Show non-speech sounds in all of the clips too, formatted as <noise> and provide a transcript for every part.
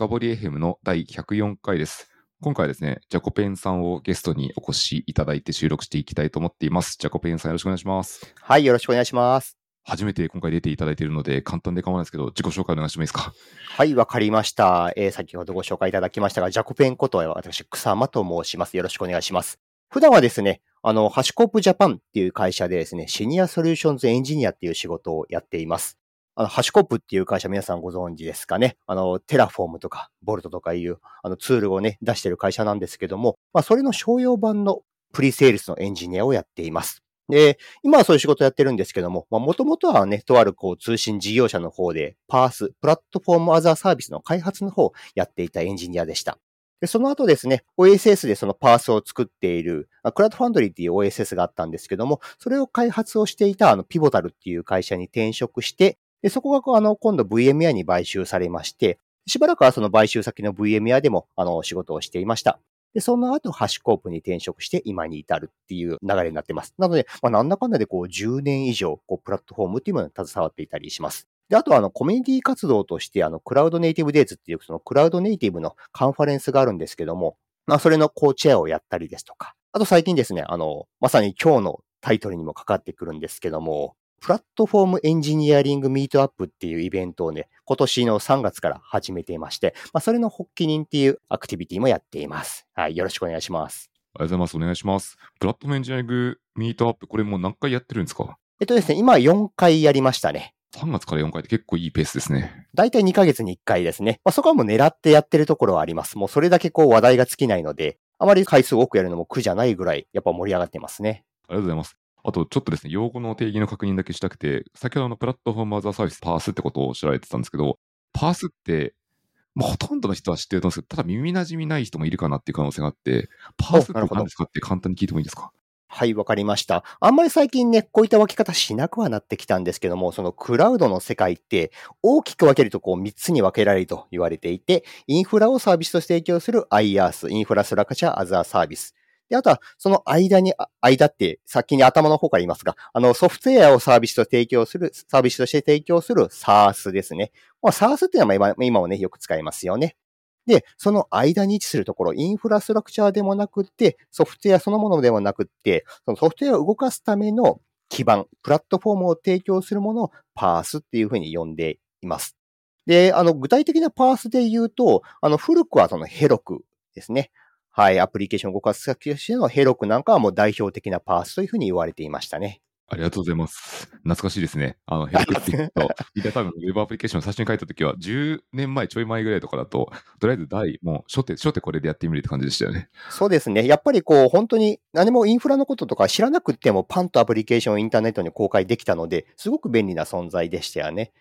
深掘り FM の第104回です。今回はですね、 jacopen さんをゲストにお越しいただいて収録していきたいと思っています。 jacopen さんよろしくお願いします。はい、よろしくお願いします。初めて今回出ていただいているので簡単で構わないですけど、自己紹介お願いしてもいいですか？はい、わかりました。えー先ほどご紹介いただきましたが、 jacopen ことは私、草間と申します。よろしくお願いします。普段はですね、あの、 HashiCorp Japan っていう会社でですね、 Senior Solutions Engineer っていう仕事をやっています。あの、 HashiCorp っていう会社皆さんご存知ですかね？あの、 Terraform とか、 Vault とかいう、あの、ツールをね、出してる会社なんですけども、まあ、それの商用版のプリセールスのエンジニアをやっています。で、今はそういう仕事をやってるんですけども、まあ、もともとはね、とあるこう通信事業者の方で、 PaaS、Platform as a Service の開発の方をやっていたエンジニアでした。で、その後ですね、OSS でその PaaS を作っている、 Cloud Foundry っていう OSS があったんですけども、それを開発をしていたあの Pivotal っていう会社に転職して、で、そこがあの今度 VMware に買収されまして、しばらくはその買収先の VMware でもあの仕事をしていました。で、その後、 HashiCorp に転職して今に至るっていう流れになってます。なので、まあ、なんだかんだでこう10年以上、こう、プラットフォームっていうものに携わっていたりします。で、あとはあの、コミュニティ活動として、あの、 CloudNative Days っていう、その Cloud Native のカンファレンスがあるんですけども、まあ、それの Co-chair をやったりですとか、あと最近ですね、あの、まさに今日のタイトルにもかかってくるんですけども、 Platform Engineering Meetup っていうイベントをね、今年の3月から始めていまして、まあ、それの発起人っていうアクティビティもやっています。はい、よろしくお願いします。ありがとうございます。お願いします。プラットフォームエンジニアリングミートアップ、これもう何回やってるんですか？えっとですね、今4回やりましたね。3月から4回って結構いいペースですね。だいたい2ヶ月に1回ですね。まあ、そこはもう狙ってやってるところはあります。もうそれだけこう話題が尽きないので、あまり回数多くやるのも苦じゃないぐらい、やっぱ盛り上がってますね。ありがとうございます。あと、ちょっとですね、用語の定義の確認だけしたくて、先ほどのプラットフォームアザーサービス、パースってことをおっしゃられてたんですけど、パースって、まあ、ほとんどの人は知ってると思うんですけど、ただ耳馴染みない人もいるかなっていう可能性があって、パースって何ですかって簡単に聞いてもいいですか？はい、わかりました。あんまり最近ね、こういった分け方しなくはなってきたんですけども、そのクラウドの世界って大きく分けるとこう3つに分けられると言われていて、インフラをサービスとして提供する IaaS、インフラストラクチャーアザーサービス。で、あとは、その間に、間って、先に頭の方から言いますが、あの、ソフトウェアをサービスと提供する、サービスとして提供する SaaS ですね。まあ、SaaS っていうのは今今もね、よく使いますよね。で、その間に位置するところ、インフラストラクチャーでもなくって、ソフトウェアそのものでもなくって、そのソフトウェアを動かすための基盤、プラットフォームを提供するものをパースっていうふうに呼んでいます。で、あの、具体的なパースで言うと、あの、古くはそのヘロクですね。はい、アプリケーションを動かす先としてのヘロクなんかはもう代表的なパースというふうに言われていましたね。ありがとうございます。懐かしいですね。あの、ヘルクって言うと、みんな多分ウェブアプリケーション最初に書いたときは、10年前、ちょい前ぐらいとかだと、とりあえず第、もう初手、初手これでやってみるって感じでしたよね。そうですね。やっぱりこう、本当に何もインフラのこととか知らなくてもパンとアプリケーションをインターネットに公開できたので、すごく便利な存在でしたよね。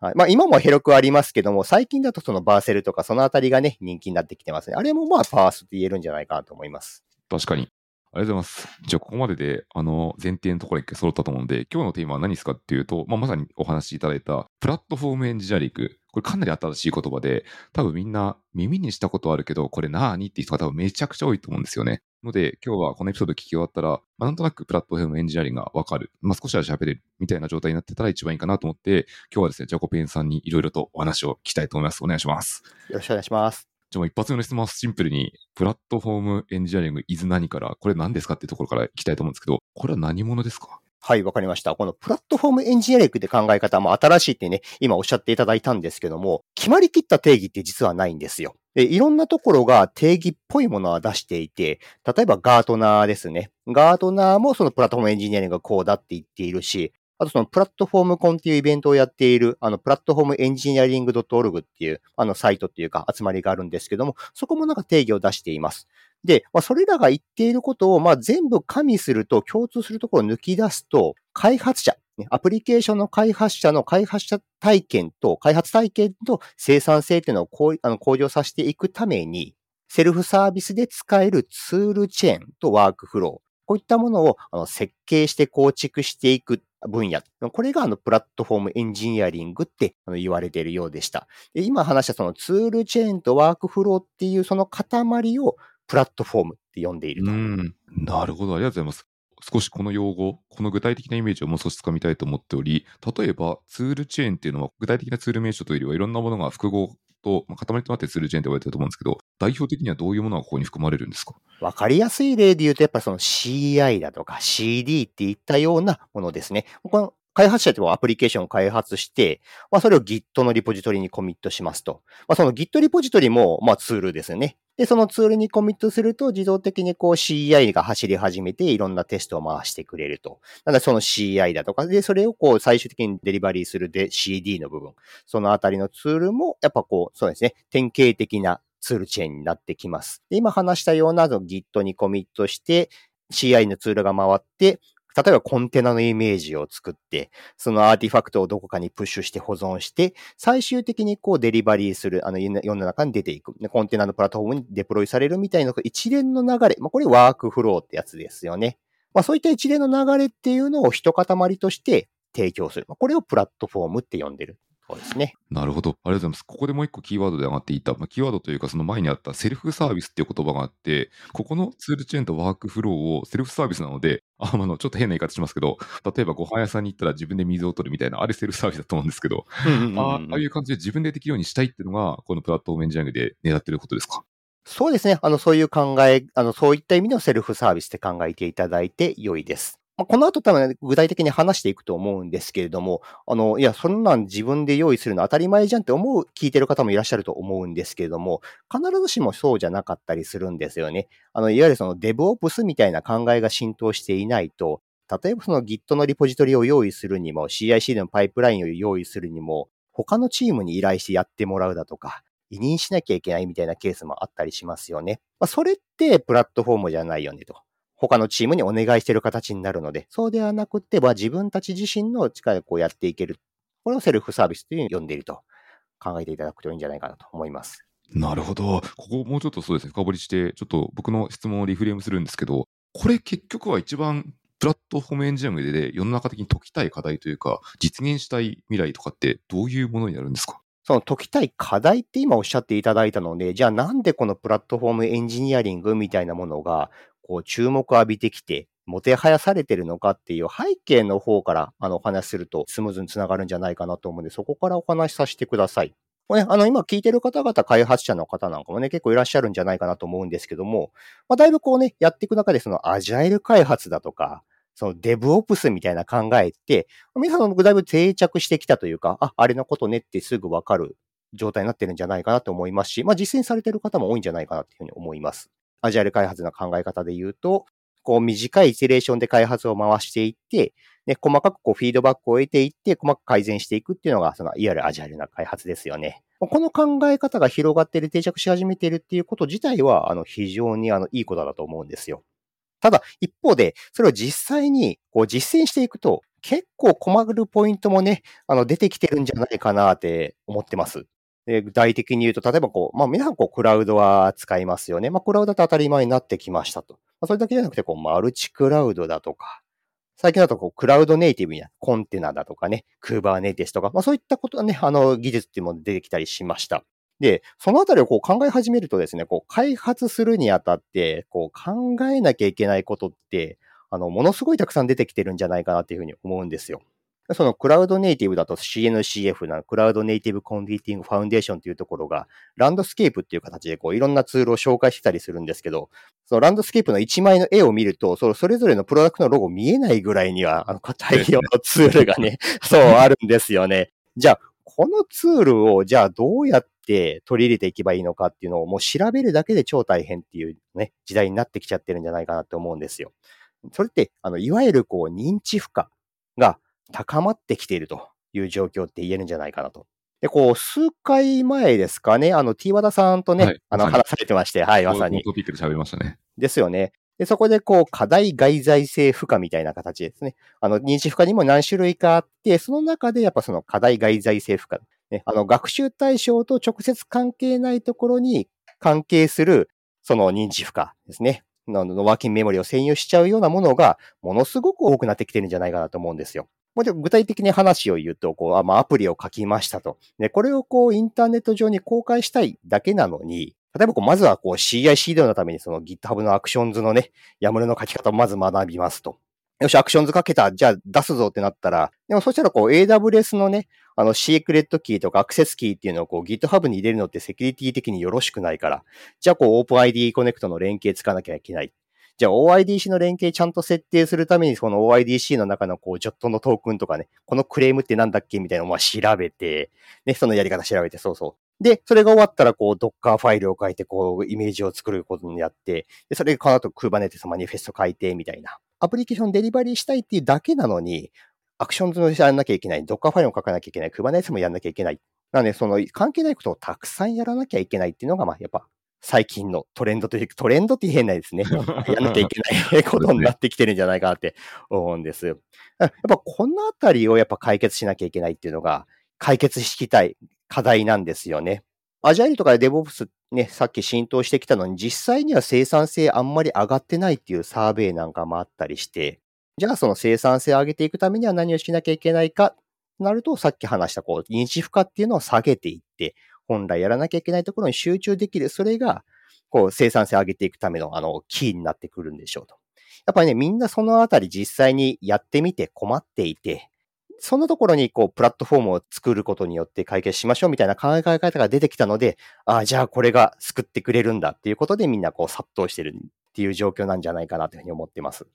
はい。まあ今もヘロクありますけども、最近だとそのバーセルとかそのあたりがね、人気になってきてますね。あれもまあパースって言えるんじゃないかなと思います。確かに。ありがとうございます。じゃあ、ここまでで、あの、前提のところ一回揃ったと思うんで、今日のテーマは何ですかっていうと、まあ、まさにお話しいただいた、プラットフォームエンジニアリング。これかなり新しい言葉で、多分みんな耳にしたことあるけど、これなーにっていう人が多分めちゃくちゃ多いと思うんですよね。ので、今日はこのエピソード聞き終わったら、まあ、なんとなくプラットフォームエンジニアリングがわかる。まあ、少しは喋れるみたいな状態になってたら一番いいかなと思って、今日はですね、ジャコペンさんにいろいろとお話を聞きたいと思います。お願いします。よろしくお願いします。じゃあもう一発目の質問はシンプルに、プラットフォームエンジニアリング is 何から、これ何ですかっていうところからいきたいと思うんですけど、これは何者ですか？はい、わかりました。このプラットフォームエンジニアリングって考え方も新しいってね、今おっしゃっていただいたんですけども、決まりきった定義って実はないんですよ。で、いろんなところが定義っぽいものは出していて、例えばガートナーですね。ガートナーもそのプラットフォームエンジニアリングがこうだって言っているし、あとそのプラットフォームコンっていうイベントをやっている、あの、プラットフォームエンジニアリング .org っていう、あの、サイトっていうか集まりがあるんですけども、そこもなんか定義を出しています。で、まあ、それらが言っていることを、まあ、全部加味すると、共通するところを抜き出すと、開発者、アプリケーションの開発者の開発者体験と、開発体験と生産性っていうのをあの向上させていくために、セルフサービスで使えるツールチェーンとワークフロー、こういったものをあの設計して構築していく分野。これがあのプラットフォームエンジニアリングってあの言われているようでした。今話したそのツールチェーンとワークフローっていうその塊をプラットフォームって呼んでいると。うん。なるほど。ありがとうございます。少しこの用語、この具体的なイメージをもう少しつかみたいと思っており、例えばツールチェーンっていうのは具体的なツール名称というよりはいろんなものが複合と、まあ、塊となってツールチェーンって言われてると思うんですけど、代表的にはどういうものがここに含まれるんですか？わかりやすい例で言うと、やっぱその CI だとか CD っていったようなものですね。この開発者ってアプリケーションを開発して、まあ、それを Git のリポジトリにコミットしますと。まあ、その Git リポジトリも、まあ、ツールですよね。で、そのツールにコミットすると、自動的にこう CI が走り始めて、いろんなテストを回してくれると。なので、その CI だとか、で、それをこう最終的にデリバリーするで CD の部分。そのあたりのツールも、やっぱこう、そうですね、典型的なツールチェーンになってきます。で今話したような Git にコミットして、CI のツールが回って、例えばコンテナのイメージを作って、その artifact をどこかにプッシュして保存して、最終的にこうデリバリーする、あの世の中に出ていく。コンテナのプラットフォームにデプロイされるみたいな一連の流れ。まあ、これワークフローってやつですよね。まあ、そういった一連の流れっていうのを一塊として提供する。まこれをプラットフォームって呼んでる。そうですね。なるほど。ありがとうございます。ここでもう一個キーワードで上がっていた、まあ、キーワードというか、その前にあったセルフサービスっていう言葉があって、ここのツールチェーンとワークフローをセルフサービスなので、ああの、ちょっと変な言い方しますけど、例えばご飯屋さんに行ったら自分で水を取るみたいな、あれセルフサービスだと思うんですけど、ああいう感じで自分でできるようにしたいっていうのが、このプラットフォームエンジニアリングで狙ってることですか？そうですね。あの、そういう考え、あの、そういった意味のセルフサービスって考えていただいて良いです。まあ、この後多分、ね、具体的に話していくと思うんですけれども、あの、いや、そんなん自分で用意するの当たり前じゃんって思う、聞いてる方もいらっしゃると思うんですけれども、必ずしもそうじゃなかったりするんですよね。あの、いわゆるその DevOps みたいな考えが浸透していないと、例えばその Git のリポジトリを用意するにも、CICD のパイプラインを用意するにも、他のチームに依頼してやってもらうだとか、委任しなきゃいけないみたいなケースもあったりしますよね。まあ、それってプラットフォームじゃないよねと。他のチームにお願いしている形になるので、そうではなくて、まあ、自分たち自身の力でこうやっていける。これをセルフサービスというふうに呼んでいると考えていただくといいんじゃないかなと思います。なるほど。ここもうちょっとそうですね、深掘りして、ちょっと僕の質問をリフレームするんですけど、これ結局は一番プラットフォームエンジニアリングで世の中的に解きたい課題というか、実現したい未来とかってどういうものになるんですか？その解きたい課題って今おっしゃっていただいたので、じゃあなんでこのプラットフォームエンジニアリングみたいなものがこう注目を浴びてきて、もてはやされてるのかっていう背景の方からあのお話しするとスムーズにつながるんじゃないかなと思うんで、そこからお話しさせてください。これ、あの、今聞いてる方々、開発者の方なんかもね、結構いらっしゃるんじゃないかなと思うんですけども、まあ、だいぶこうね、やっていく中で、そのアジャイル開発だとか、そのデブオプスみたいな考えって、皆さんだいぶ定着してきたというか、あ、あれのことねってすぐわかる状態になってるんじゃないかなと思いますし、まあ実践されてる方も多いんじゃないかなというふうに思います。アジャイル開発の考え方で言うと、こう短いイテレーションで開発を回していって、ね、細かくこうフィードバックを得ていって、細かく改善していくっていうのが、その、いわゆるアジャイルな開発ですよね。この考え方が広がっている、定着し始めているっていうこと自体は、あの、非常にあの、いいことだと思うんですよ。ただ、一方で、それを実際に、こう、実践していくと、結構困るポイントもね、あの、出てきてるんじゃないかなって思ってます。で具体的に言うと、例えばこう、まあ皆さんこう、クラウドは使いますよね。まあクラウドって当たり前になってきましたと。まあそれだけじゃなくて、こう、マルチクラウドだとか、最近だとこう、クラウドネイティブやコンテナだとかね、クーバーネイティスとか、まあそういったことはね、あの、技術っていうもの出てきたりしました。で、そのあたりをこう考え始めるとですね、こう、開発するにあたって、こう、考えなきゃいけないことって、あの、ものすごいたくさん出てきてるんじゃないかなっていうふうに思うんですよ。その Cloud Native だと CNCF な Cloud Native Computing Foundation というところが、 Landscape っていう形でこういろんなツールを紹介してたりするんですけど、その Landscape の1枚の絵を見ると、そそれぞれのプロダクトのロゴ見えないぐらいには、あの、大量のツールがね、そう <laughs> あるんですよね。じゃあ、このツールを、じゃあどうやって取り入れていけばいいのかっていうのをもう調べるだけで超大変っていうね、時代になってきちゃってるんじゃないかなって思うんですよ。それって、あの、いわゆるこう、認知負荷が高まってきているという状況って言えるんじゃないかなと。で、こう、数回前ですかね、あの、T 和田さんとね、はい、あの、話されてまして、はい、まさに。トピックで喋りましたね。ですよね。で、そこで、こう、課題外在性負荷みたいな形ですね。あの、認知負荷にも何種類かあって、その中でやっぱその課題外在性負荷。ね、あの、学習対象と直接関係ないところに関係する、その認知負荷ですね。のワーキングメモリを占有しちゃうようなものが、ものすごく多くなってきてるんじゃないかなと思うんですよ。もちょっと具体的に話を言うと、こう、あまあ、アプリを書きましたと。で、これをこう、インターネット上に公開したいだけなのに、例えばこう、まずはこう CICD のためにその GitHub の Actions のね、YAML の書き方をまず学びますと。よし、 Actions 書けた、じゃあ出すぞってなったら、でもそしたらこう AWS のね、あの secret key とか access key っていうのをこう GitHub に入れるのってセキュリティ的によろしくないから、じゃあこう OpenID Connect の連携使わなきゃいけない。じゃあ OIDC の連携ちゃんと設定するために、その OIDC の中のこう、 JWT のトークンとかね、このクレームってなんだっけ？みたいなのを調べて、ね、そのやり方調べて、そうそう。で、それが終わったら、こう、Docker ファイルを書いて、こう、イメージを作ることにやって、で、それでこの後 Kubernetes manifest 書いて、みたいな。 application delivery したいっていうだけなのに、アクションズもやんなきゃいけない、Docker ファイルも書かなきゃいけない、Kubernetes もやんなきゃいけない。なので、その関係ないことをたくさんやらなきゃいけないっていうのが、まあ、やっぱ最近のトレンドという、トレンドって変ないですね。<laughs> やんなきゃいけないことになってきてるんじゃないかなって思うんです。やっぱこのあたりをやっぱ解決しなきゃいけないっていうのが、解決してたい課題なんですよね。アジャイルとかデボプスね、さっき浸透してきたのに、実際には生産性あんまり上がってないっていうサーベイなんかもあったりして、じゃあその生産性を上げていくためには何をしなきゃいけないか、なると、さっき話したこう、認知負荷っていうのを下げていって、本来やらなきゃいけないところに集中できる。それが、こう、生産性を上げていくための、あの、キーになってくるんでしょうと。やっぱりね、みんなそのあたり実際にやってみて困っていて、そのところに、こう、プラットフォームを作ることによって解決しましょうみたいな考え方が出てきたので、ああ、じゃあこれが救ってくれるんだっていうことでみんなこう殺到してるっていう状況なんじゃないかなというふうに思ってます。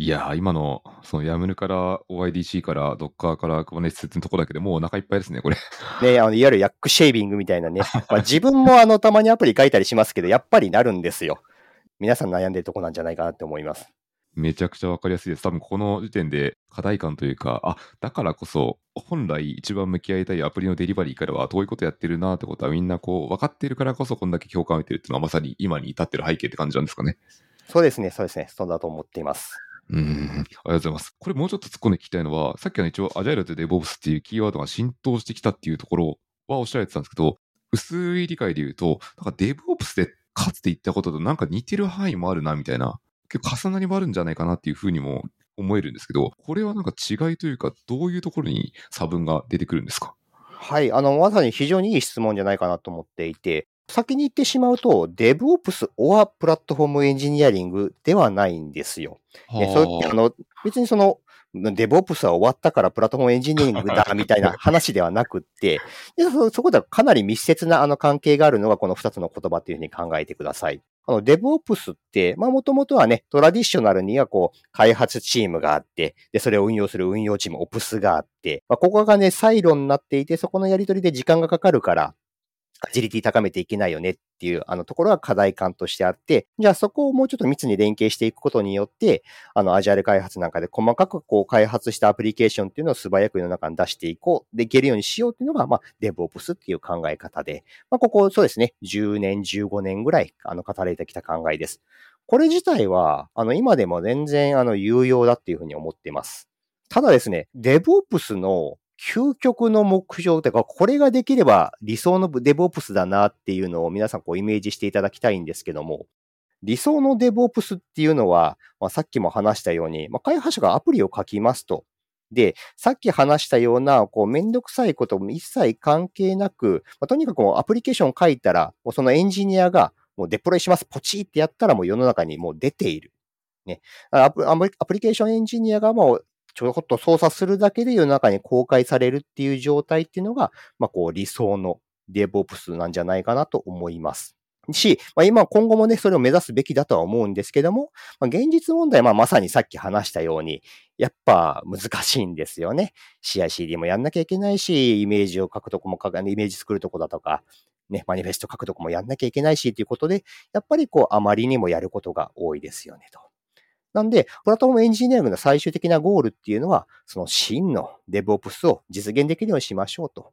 いやー、今の、そのヤムルから OIDC から Docker から Kubernetes のところだけでもうお腹いっぱいですね、これ。ね、あの、いわゆるヤックシェービングみたいなね。<laughs> まあ、自分もあの、たまにアプリ書いたりしますけど、やっぱりなるんですよ。皆さん悩んでるとこなんじゃないかなって思います。めちゃくちゃわかりやすいです。多分この時点で課題感というか、あ、だからこそ、本来一番向き合いたいアプリのデリバリーからは、どういうことやってるなってことはみんなこう、分かってるからこそこんだけ共感を得てるっていうのはまさに今に至ってる背景って感じなんですかね。そうですね、そうですね。そうだと思っています。うん、ありがとうございます。これもうちょっと突っ込んで聞きたいのは、さっきの一応、アジャイルとデボブスっていうキーワードが浸透してきたっていうところはおっしゃられてたんですけど、薄い理解で言うと、なんかデボブスでかつて言ったこととなんか似てる範囲もあるなみたいな結構重なりもあるんじゃないかなっていうふうにも思えるんですけど、これはなんか違いというか、どういうところに差分が出てくるんですか？はい、あの、まさに非常にいい質問じゃないかなと思っていて、先に言ってしまうと、DevOps or プラットフォームエンジニアリングではないんですよ。ね、そあの別にその、DevOps は終わったからプラットフォームエンジニアリングだみたいな話ではなくって <laughs> そ、そこではかなり密接なあの関係があるのがこの2つの言葉というふうに考えてください。あの、DevOps って、まあもともとはね、トラディショナルにはこう、開発チームがあって、で、それを運用する運用チーム、OPS があって、まあここがね、サイロになっていて、そこのやり取りで時間がかかるから、アジリティ高めていけないよねっていう、あのところが課題感としてあって、じゃあそこをもうちょっと密に連携していくことによって、あの、アジャイル開発なんかで細かくこう開発したアプリケーションっていうのを素早く世の中に出していこう、できるようにしようっていうのが、まあ、DevOps っていう考え方で、まあ、ここ、そうですね、10年、15年ぐらい、あの、語られてきた考えです。これ自体は、あの、今でも全然、あの、有用だっていうふうに思っています。ただですね、DevOps の究極の目標というか、これができれば理想のデボプスだなっていうのを皆さんこうイメージしていただきたいんですけども、理想のデボプスっていうのは、まあ、さっきも話したように、まあ、開発者がアプリを書きますと。で、さっき話したような、こう、めんどくさいことも一切関係なく、まあ、とにかくアプリケーション書いたら、もうそのエンジニアが、もうデプロイします、ポチってやったらもう世の中にもう出ている。ね。アプリケーションエンジニアがもうちょこっと操作するだけで世の中に公開されるっていう状態っていうのが、まあ、こう理想の DevOps なんじゃないかなと思います。し、まあ、今、今後もね、それを目指すべきだとは思うんですけども、まあ、現実問題はまさにさっき話したように、やっぱ難しいんですよね。CICD もやんなきゃいけないし、イメージを書くとこも書か、イメージ作るとこだとか、ね、マニフェスト書くとこもやんなきゃいけないし、ということで、やっぱりこう、あまりにもやることが多いですよね、と。なんで、プラットフォームエンジニアリングの最終的なゴールっていうのは、その真の DevOps を実現できるようにしましょうと。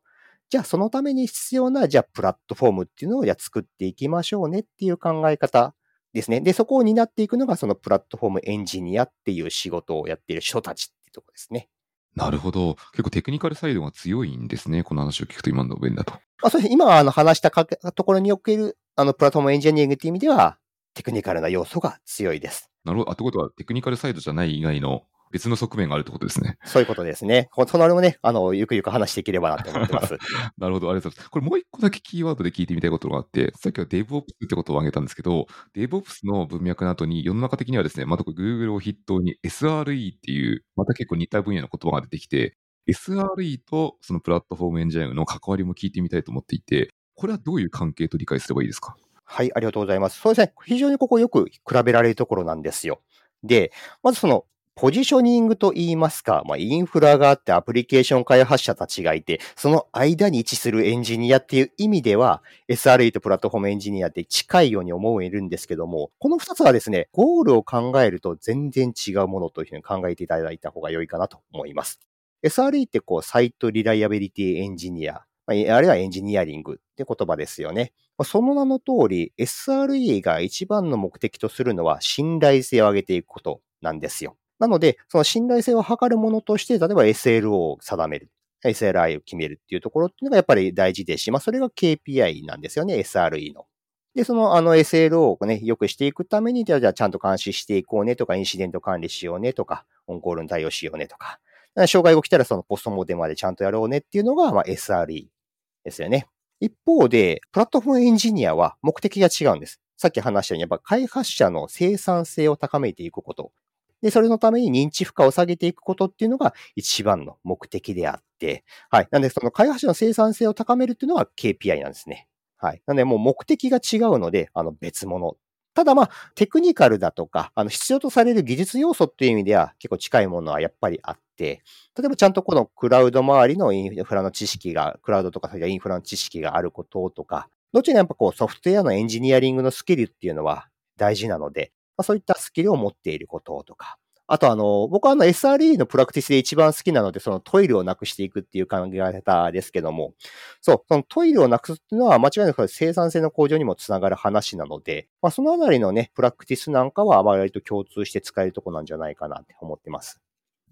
じゃあ、そのために必要な、じゃあ、プラットフォームっていうのを、じゃあ、作っていきましょうねっていう考え方ですね。で、そこを担っていくのが、そのプラットフォームエンジニアっていう仕事をやっている人たちっていうところですね。なるほど。結構テクニカルサイドが強いんですね。この話を聞くと今の上だと。あそうです今、あの、話したところにおける、あの、プラットフォームエンジニアリングっていう意味では、テクニカルな要素が強いです。なるほど。あ、ということは、テクニカルサイドじゃない以外の別の側面があるってことですね。そういうことですね。こそのあれもね、あの、ゆくゆく話していければなと思ってます。<laughs> なるほど、ありがとうございます。これもう一個だけキーワードで聞いてみたいことがあって、さっきは DevOps ってことを挙げたんですけど、DevOps の文脈の後に世の中的にはですね、またこれ Google を筆頭に SRE っていう、また結構似た分野の言葉が出てきて、SRE とそのプラットフォームエンジニアの関わりも聞いてみたいと思っていて、これはどういう関係と理解すればいいですか？はい、ありがとうございます。そうですね。非常にここよく比べられるところなんですよ。で、まずその、ポジショニングと言いますか、まあ、インフラがあってアプリケーション開発者たちがいて、その間に位置するエンジニアっていう意味では、SRE とプラットフォームエンジニアって近いように思えるんですけども、この二つはですね、ゴールを考えると全然違うものというふうに考えていただいた方が良いかなと思います。SRE ってこう、サイトリライアビリティエンジニア、あるいはエンジニアリングって言葉ですよね。その名の通り、SRE が一番の目的とするのは信頼性を上げていくことなんですよ。なので、その信頼性を図るものとして、例えば SLO を定める。SLI を決めるっていうところっていうのがやっぱり大事ですし、まあそれが KPI なんですよね、SRE の。で、そのあの SLO をね、良くしていくために、じゃあじゃあちゃんと監視していこうねとか、インシデント管理しようねとか、オンコールに対応しようねとか、障害が起きたらそのポストモデまでちゃんとやろうねっていうのが、まあ SRE ですよね。一方で、プラットフォームエンジニアは目的が違うんです。さっき話したように、やっぱ開発者の生産性を高めていくこと。で、それのために認知負荷を下げていくことっていうのが一番の目的であって、はい。なんで、その開発者の生産性を高めるっていうのは KPI なんですね。はい。なんで、もう目的が違うので、あの別物。ただまあ、テクニカルだとか、あの必要とされる技術要素っていう意味では結構近いものはやっぱりあって、例えばちゃんとこのクラウド周りのインフラの知識が、クラウドとかそういったインフラの知識があることとか、どっちにやっぱこうソフトウェアのエンジニアリングのスキルっていうのは大事なので、まあ、そういったスキルを持っていることとか、あとあの、僕はあの SRE のプラクティスで一番好きなので、そのトイレをなくしていくっていう考え方ですけども、そう、そのトイレをなくすっていうのは間違いなく生産性の向上にもつながる話なので、まあそのあたりのね、プラクティスなんかは割と共通して使えるとこなんじゃないかなって思ってます。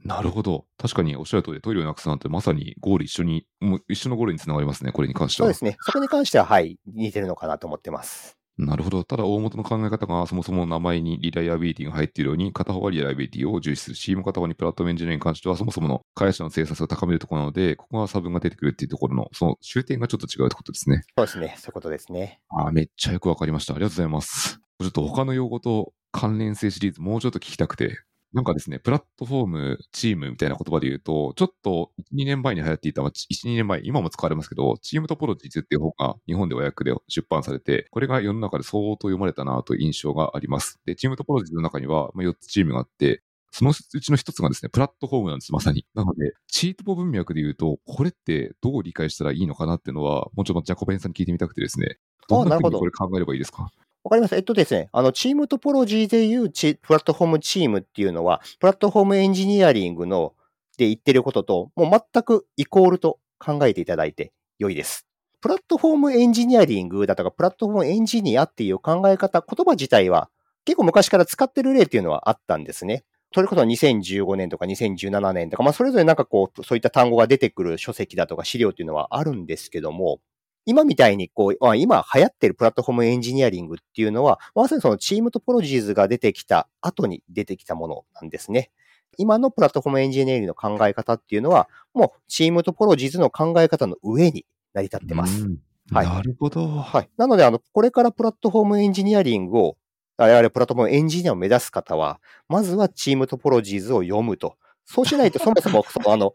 なるほど。確かにおっしゃる通り、トイレをなくすなんてまさにゴール一緒に、もう一緒のゴールにつながりますね、これに関しては。そうですね。そこに関しては、はい、似てるのかなと思ってます。なるほど。ただ、大元の考え方がそもそも名前にリライアビリティが入っているように、片方はリライアビリティを重視するし、もう片方にプラットフォームエンジニアに関しては、そもそもの開発者の生産性を高めるところなので、ここが差分が出てくるっていうところの、その終点がちょっと違うってことですね。そうですね。そういうことですね。ああ、めっちゃよくわかりました。ありがとうございます。ちょっと他の用語と関連性シリーズもうちょっと聞きたくて、なんかですね、プラットフォーム、チームみたいな言葉で言うと、ちょっと1、2年前に流行っていた、まあ1、2年前、今も使われますけど、チームトポロジーズっていう本が日本で和訳で出版されて、これが世の中で相当読まれたなという印象があります。で、チームトポロジーズの中にはまあ4つチームがあって、そのうちの一つがですね、プラットフォームなんです、まさに。なので、チートポ文脈で言うと、これってどう理解したらいいのかなっていうのは、もうちょっとジャコベンさんに聞いてみたくてですね。どんなふうにこれ考えればいいですか？わかります？えっとですね、あの、チームトポロジーでいうチプラットフォームチームっていうのは、プラットフォームエンジニアリングので言ってることと、もう全くイコールと考えていただいて良いです。プラットフォームエンジニアリングだとか、プラットフォームエンジニアっていう考え方、言葉自体は結構昔から使ってる例っていうのはあったんですね。それこそ2015年とか2017年とか、まあそれぞれなんかこう、そういった単語が出てくる書籍だとか資料っていうのはあるんですけども、今みたいにこう、今流行ってるプラットフォームエンジニアリングっていうのは、まさにそのチームトポロジーズが出てきた後に出てきたものなんですね。今のプラットフォームエンジニアリングの考え方っていうのは、もうチームトポロジーズの考え方の上に成り立ってます。はいなるほど。はい。なので、あの、これからプラットフォームエンジニアリングを、我々 Platform Engineer を目指す方は、まずは Team Topologies を読むと。そうしないと、そもそも、その、あの、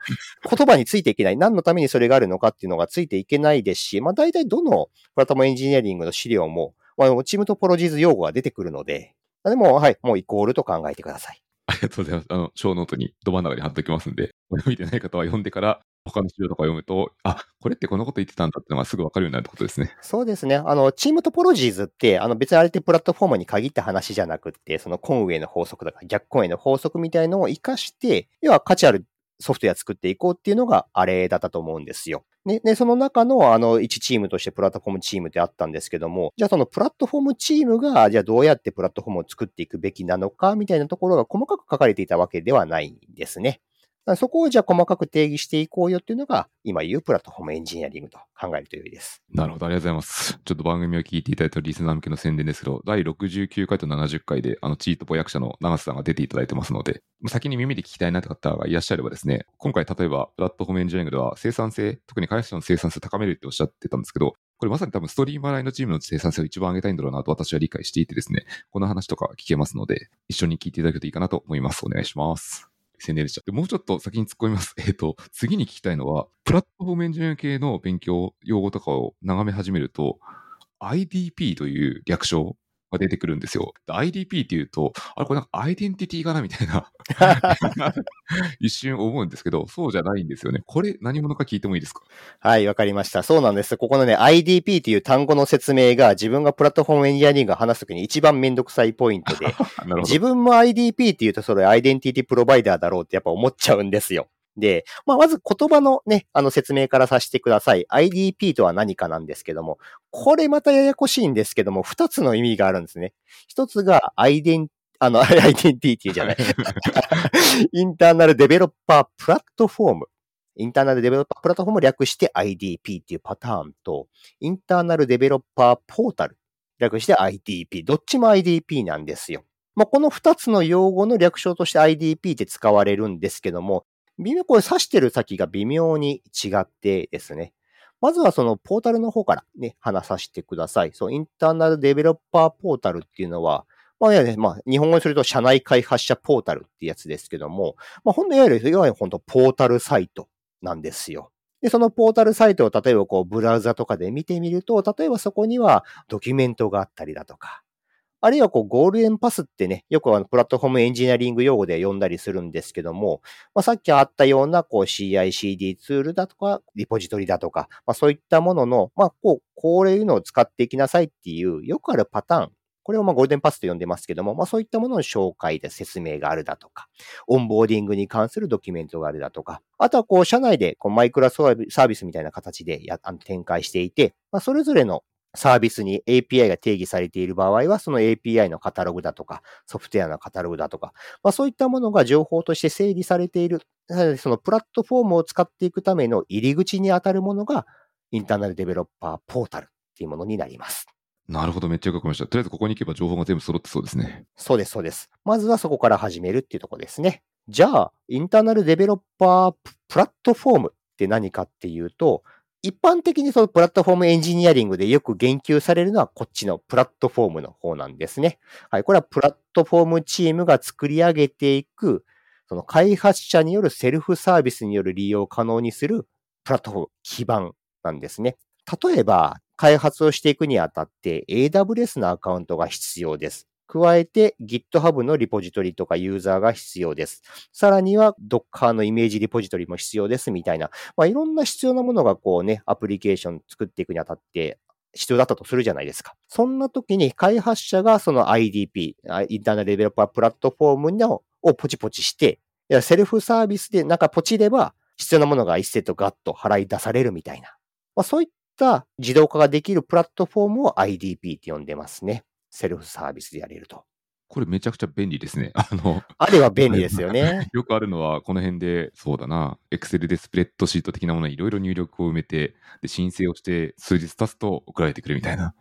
言葉についていけない。何のためにそれがあるのかっていうのがついていけないですし、まあ、大体どの Platform Engineering の資料も、まあ、 Team Topologies 用語が出てくるので、でも、はい、もうイコールと考えてください。ありがとうございます。あの、 show note にど真ん中に貼っておきますんで、<laughs> 読んでない方は読んでから、他の資料とか読むと、あ、これってこのこと言ってたんだってのがすぐわかるようになるってことですね。そうですね。あの、チームトポロジーズって、あの、別にあれってプラットフォームに限った話じゃなくって、そのコンウェイの法則だか逆コンウェイの法則みたいのを活かして、要は価値あるソフトウェア作っていこうっていうのがあれだったと思うんですよ。ね、で、その中のあの1チームとしてプラットフォームチームってあったんですけども、じゃあそのプラットフォームチームが、じゃあどうやってプラットフォームを作っていくべきなのかみたいなところが細かく書かれていたわけではないんですね。そこをじゃあ細かく定義していこうよっていうのが、今言うプラットフォームエンジニアリングと考えると良いです。なるほど、ありがとうございます。ちょっと番組を聞いていただいたリスナー向けの宣伝ですけど、第69回と70回で、あの、チートボ役者の長瀬さんが出ていただいてますので、先に耳で聞きたいなって方がいらっしゃればですね、今回例えば、プラットフォームエンジニアリングでは生産性、特に開発者の生産性を高めるっておっしゃってたんですけど、これまさに多分ストリーマライのチームの生産性を一番上げたいんだろうなと私は理解していてですね、この話とか聞けますので、一緒に聞いていただけるといいかなと思います。お願いします。宣伝でした。もうちょっと先に突っ込みます。<laughs> えっ、ー、と、次に聞きたいのは、プラットフォームエンジニア系の勉強、用語とかを眺め始めると、IDP という略称が出てくるんですよ。IDP っていうと、あれこれなんかアイデンティティかなみたいな <laughs> 一瞬思うんですけど、そうじゃないんですよね。これ何者か聞いてもいいですか？はい、わかりました。そうなんです。ここのね、IDP っていう単語の説明が自分がプラットフォームエンジニアリングを話すときに一番めんどくさいポイントで、<laughs> 自分も IDP っていうとそれアイデンティティプロバイダーだろうってやっぱ思っちゃうんですよ。で、まあ、まず言葉のね、あの説明からさせてください。IDP とは何かなんですけども、これまたややこしいんですけども、二つの意味があるんですね。一つがアイデン、あの、<laughs> アイデンティティじゃない。<laughs> インターナルデベロッパープラットフォーム。インターナルデベロッパープラットフォームを略して IDP っていうパターンと、インターナルデベロッパーポータル。略して IDP。どっちも IDP なんですよ。まあ、この二つの用語の略称として IDP って使われるんですけども、微妙、これ指してる先が微妙に違ってですね。まずはそのポータルの方からね、話させてください。そう、インターナルデベロッパーポータルっていうのは、まあ、いやね、まあ、日本語にすると社内開発者ポータルってやつですけども、まあ、ほんといわゆる、いわゆる本当ポータルサイトなんですよ。で、そのポータルサイトを例えばこう、ブラウザとかで見てみると、例えばそこにはドキュメントがあったりだとか、あるいはこうゴールデンパスってね、よくあのプラットフォームエンジニアリング用語で呼んだりするんですけども、まあ、さっきあったようなこう CI/CD ツールだとか、リポジトリだとか、まあ、そういったものの、まあ、こう、こういうのを使っていきなさいっていうよくあるパターン。これをまあゴールデンパスと呼んでますけども、まあそういったものの紹介で説明があるだとか、オンボーディングに関するドキュメントがあるだとか、あとはこう社内でこうマイクロサービスみたいな形でや展開していて、まあそれぞれのサービスに API が定義されている場合は、その API のカタログだとか、ソフトウェアのカタログだとか、まあ、そういったものが情報として整理されている、そのプラットフォームを使っていくための入り口に当たるものが、インターナルデベロッパーポータルっていうものになります。なるほど、めっちゃよくわかりました。とりあえずここに行けば情報が全部揃ってそうですね。そうです、そうです。まずはそこから始めるっていうところですね。じゃあ、インターナルデベロッパープラットフォームって何かっていうと、一般的にそのプラットフォームエンジニアリングでよく言及されるのはこっちのプラットフォームの方なんですね。はい。これはプラットフォームチームが作り上げていく、その開発者によるセルフサービスによる利用を可能にするプラットフォーム基盤なんですね。例えば、開発をしていくにあたって AWS のアカウントが必要です。加えて GitHub のリポジトリとかユーザーが必要です。さらには Docker のイメージリポジトリも必要ですみたいな、まあ、いろんな必要なものがこうね、アプリケーション作っていくにあたって必要だったとするじゃないですか。そんな時に開発者がその IDP、インターナルデベロッパープラットフォームをポチポチして、セルフサービスでなんかポチれば必要なものが一斉とガッと払い出されるみたいな。まあ、そういった自動化ができるプラットフォームを IDP って呼んでますね。セルフサービスでやれると。これめちゃくちゃ便利ですね。<laughs> あの、あれは便利ですよね。<laughs> よくあるのは、この辺で、そうだな、Excel でスプレッドシート的なものにいろいろ入力を埋めて、で、申請をして、数日経つと送られてくるみたいな。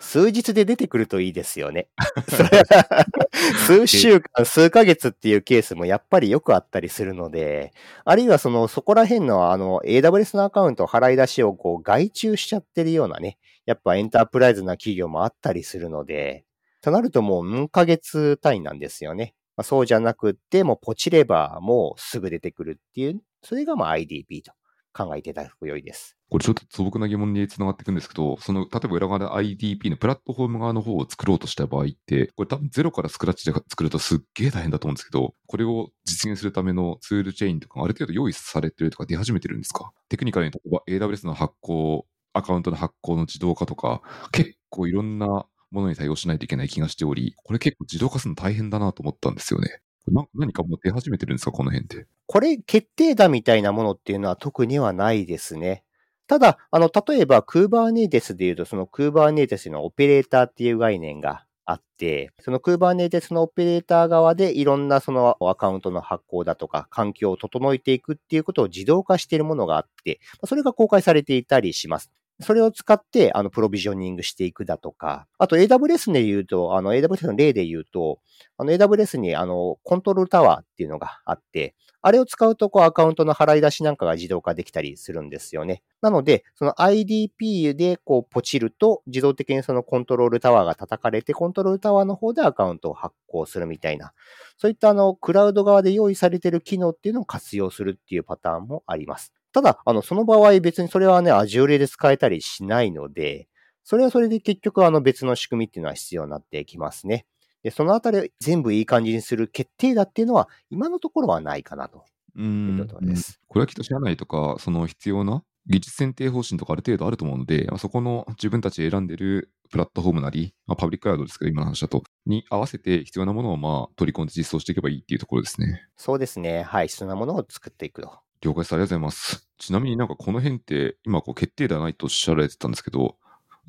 数日で出てくるといいですよね。<laughs> 数週間、数ヶ月っていうケースもやっぱりよくあったりするので、あるいはその、そこら辺のあの、AWS のアカウント払い出しをこう、外注しちゃってるようなね、やっぱエンタープライズな企業もあったりするので、となるともう何ヶ月単位なんですよね。まあ、そうじゃなくて、もうポチればもうすぐ出てくるっていう、それがまあ IDP と考えていただくと良いです。これちょっと素朴な疑問につながっていくんですけど、その、例えば裏側で IDP のプラットフォーム側の方を作ろうとした場合って、これ多分ゼロからスクラッチで作るとすっげえ大変だと思うんですけど、これを実現するためのツールチェーンとかある程度用意されてるとか出始めてるんですか？テクニカルに例えば AWS の発行、アカウントの発行の自動化とか、結構いろんなものに対応しないといけない気がしており、これ結構自動化するの大変だなと思ったんですよね。な何かもう出始めてるんですか、この辺で。これ、決定打みたいなものっていうのは特にはないですね。ただ、あの、例えば Kubernetes で言うと、その Kubernetes のオペレーターっていう概念があって、その Kubernetes のオペレーター側でいろんなそのアカウントの発行だとか、環境を整えていくっていうことを自動化しているものがあって、それが公開されていたりします。それを使って、あの、プロビジョニングしていくだとか、あと AWS で言うと、あの、AWS の例で言うと、あの、AWS に、あの、コントロールタワーっていうのがあって、あれを使うと、こう、アカウントの払い出しなんかが自動化できたりするんですよね。なので、その IDP で、こう、ポチると、自動的にそのコントロールタワーが叩かれて、コントロールタワーの方でアカウントを発行するみたいな、そういった、あの、クラウド側で用意されている機能っていうのを活用するっていうパターンもあります。ただ、あの、その場合別にそれはね、Azure で使えたりしないので、それはそれで結局あの別の仕組みっていうのは必要になってきますね。で、そのあたり全部いい感じにする決定打っていうのは今のところはないかなとういんうところです。これはきっと社内とか、その必要な技術選定方針とかある程度あると思うので、まあそこの自分たちで選んでるプラットフォームなり、まあ、パブリッククラウドですけど、今の話だと、に合わせて必要なものをまあ取り込んで実装していけばいいっていうところですね。そうですね。はい。必要なものを作っていくと。了解です。ありがとうございます。ちなみになんかこの辺って、今こう決定打はないとおっしゃられてたんですけど、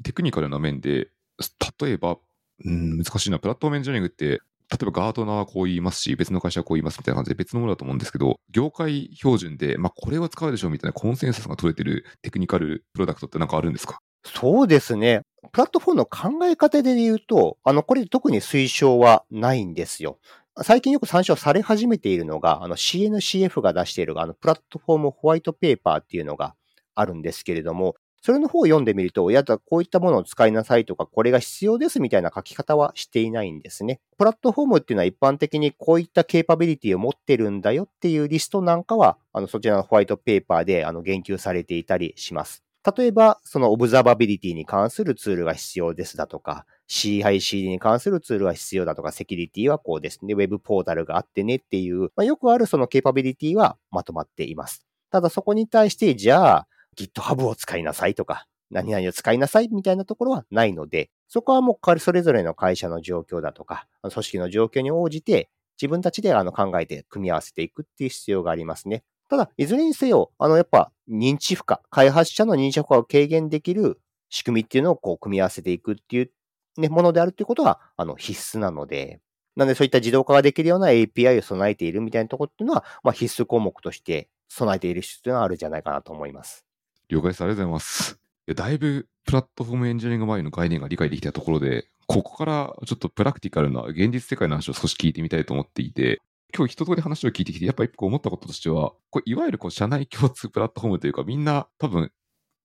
テクニカルな面で、例えば、うん、難しいな、プラットフォームエンジニアリングって、例えばガートナーはこう言いますし、別の会社はこう言いますみたいな感じで別のものだと思うんですけど、業界標準で、まあこれは使うでしょうみたいなコンセンサスが取れてるテクニカルプロダクトってなんかあるんですか？そうですね。プラットフォームの考え方で言うと、あの、これ特に推奨はないんですよ。最近よく参照され始めているのが、あの CNCF が出しているあのプラットフォームホワイトペーパーっていうのがあるんですけれども、それの方を読んでみると、いやだ、こういったものを使いなさいとか、これが必要ですみたいな書き方はしていないんですね。プラットフォームっていうのは一般的にこういったケーパビリティを持ってるんだよっていうリストなんかは、あの、そちらのホワイトペーパーであの言及されていたりします。例えば、そのオブザーバビリティに関するツールが必要ですだとか、CICD に関するツールが必要だとか、セキュリティはこうですね、ウェブポータルがあってねっていう、まあ、よくあるそのケーパビリティはまとまっています。ただそこに対して、じゃあ GitHub を使いなさいとか、何々を使いなさいみたいなところはないので、そこはもうそれぞれの会社の状況だとか、組織の状況に応じて、自分たちであの考えて組み合わせていくっていう必要がありますね。ただ、いずれにせよ、あの、やっぱ認知負荷、開発者の認知負荷を軽減できる仕組みっていうのをこう組み合わせていくっていう、ね、ものであるっていうことは、あの、必須なので、なのでそういった自動化ができるような API を備えているみたいなところっていうのは、まあ、必須項目として備えている必要があるんじゃないかなと思います。了解です。ありがとうございます。いやだいぶプラットフォームエンジニアリング周りの概念が理解できたところで、ここからちょっとプラクティカルな現実世界の話を少し聞いてみたいと思っていて、今日一通り話を聞いてきて、やっぱり一個思ったこととしては、こいわゆるこう社内共通プラットフォームというか、みんな多分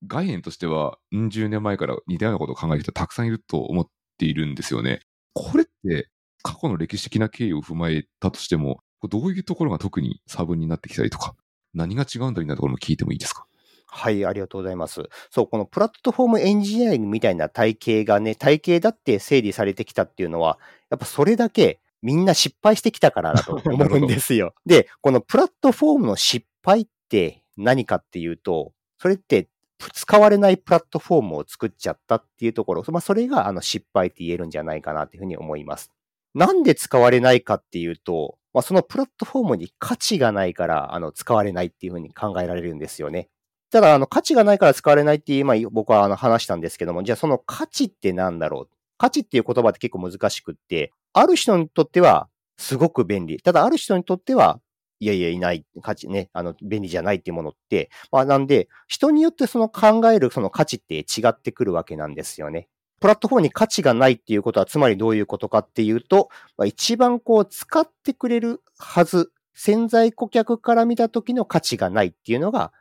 概念としては、うん十年前から似たようなことを考える人たくさんいると思っているんですよね。これって過去の歴史的な経緯を踏まえたとしても、どういうところが特に差分になってきたりとか、何が違うんだみたいなところも聞いてもいいですか？はい、ありがとうございます。そう、このプラットフォームエンジニアリングみたいな体系がね、体系だって整理されてきたっていうのは、やっぱそれだけみんな失敗してきたからだと <laughs> 思うんですよ。で、このプラットフォームの失敗って何かっていうと、それって使われないプラットフォームを作っちゃったっていうところ、まあ、それがあの失敗って言えるんじゃないかなっていうふうに思います。なんで使われないかっていうと、まあ、そのプラットフォームに価値がないから、あの、使われないっていうふうに考えられるんですよね。ただ、あの、価値がないから使われないって今、僕はあの話したんですけども、じゃあその価値って何だろう？価値っていう言葉って結構難しくって、ある人にとってはすごく便利。ただ、ある人にとっては、いやいや、いない、価値ね、あの、便利じゃないっていうものって、まあ、なんで、人によってその考えるその価値って違ってくるわけなんですよね。プラットフォームに価値がないっていうことは、つまりどういうことかっていうと、まあ、一番こう、使ってくれるはず、潜在顧客から見た時の価値がないっていうのが、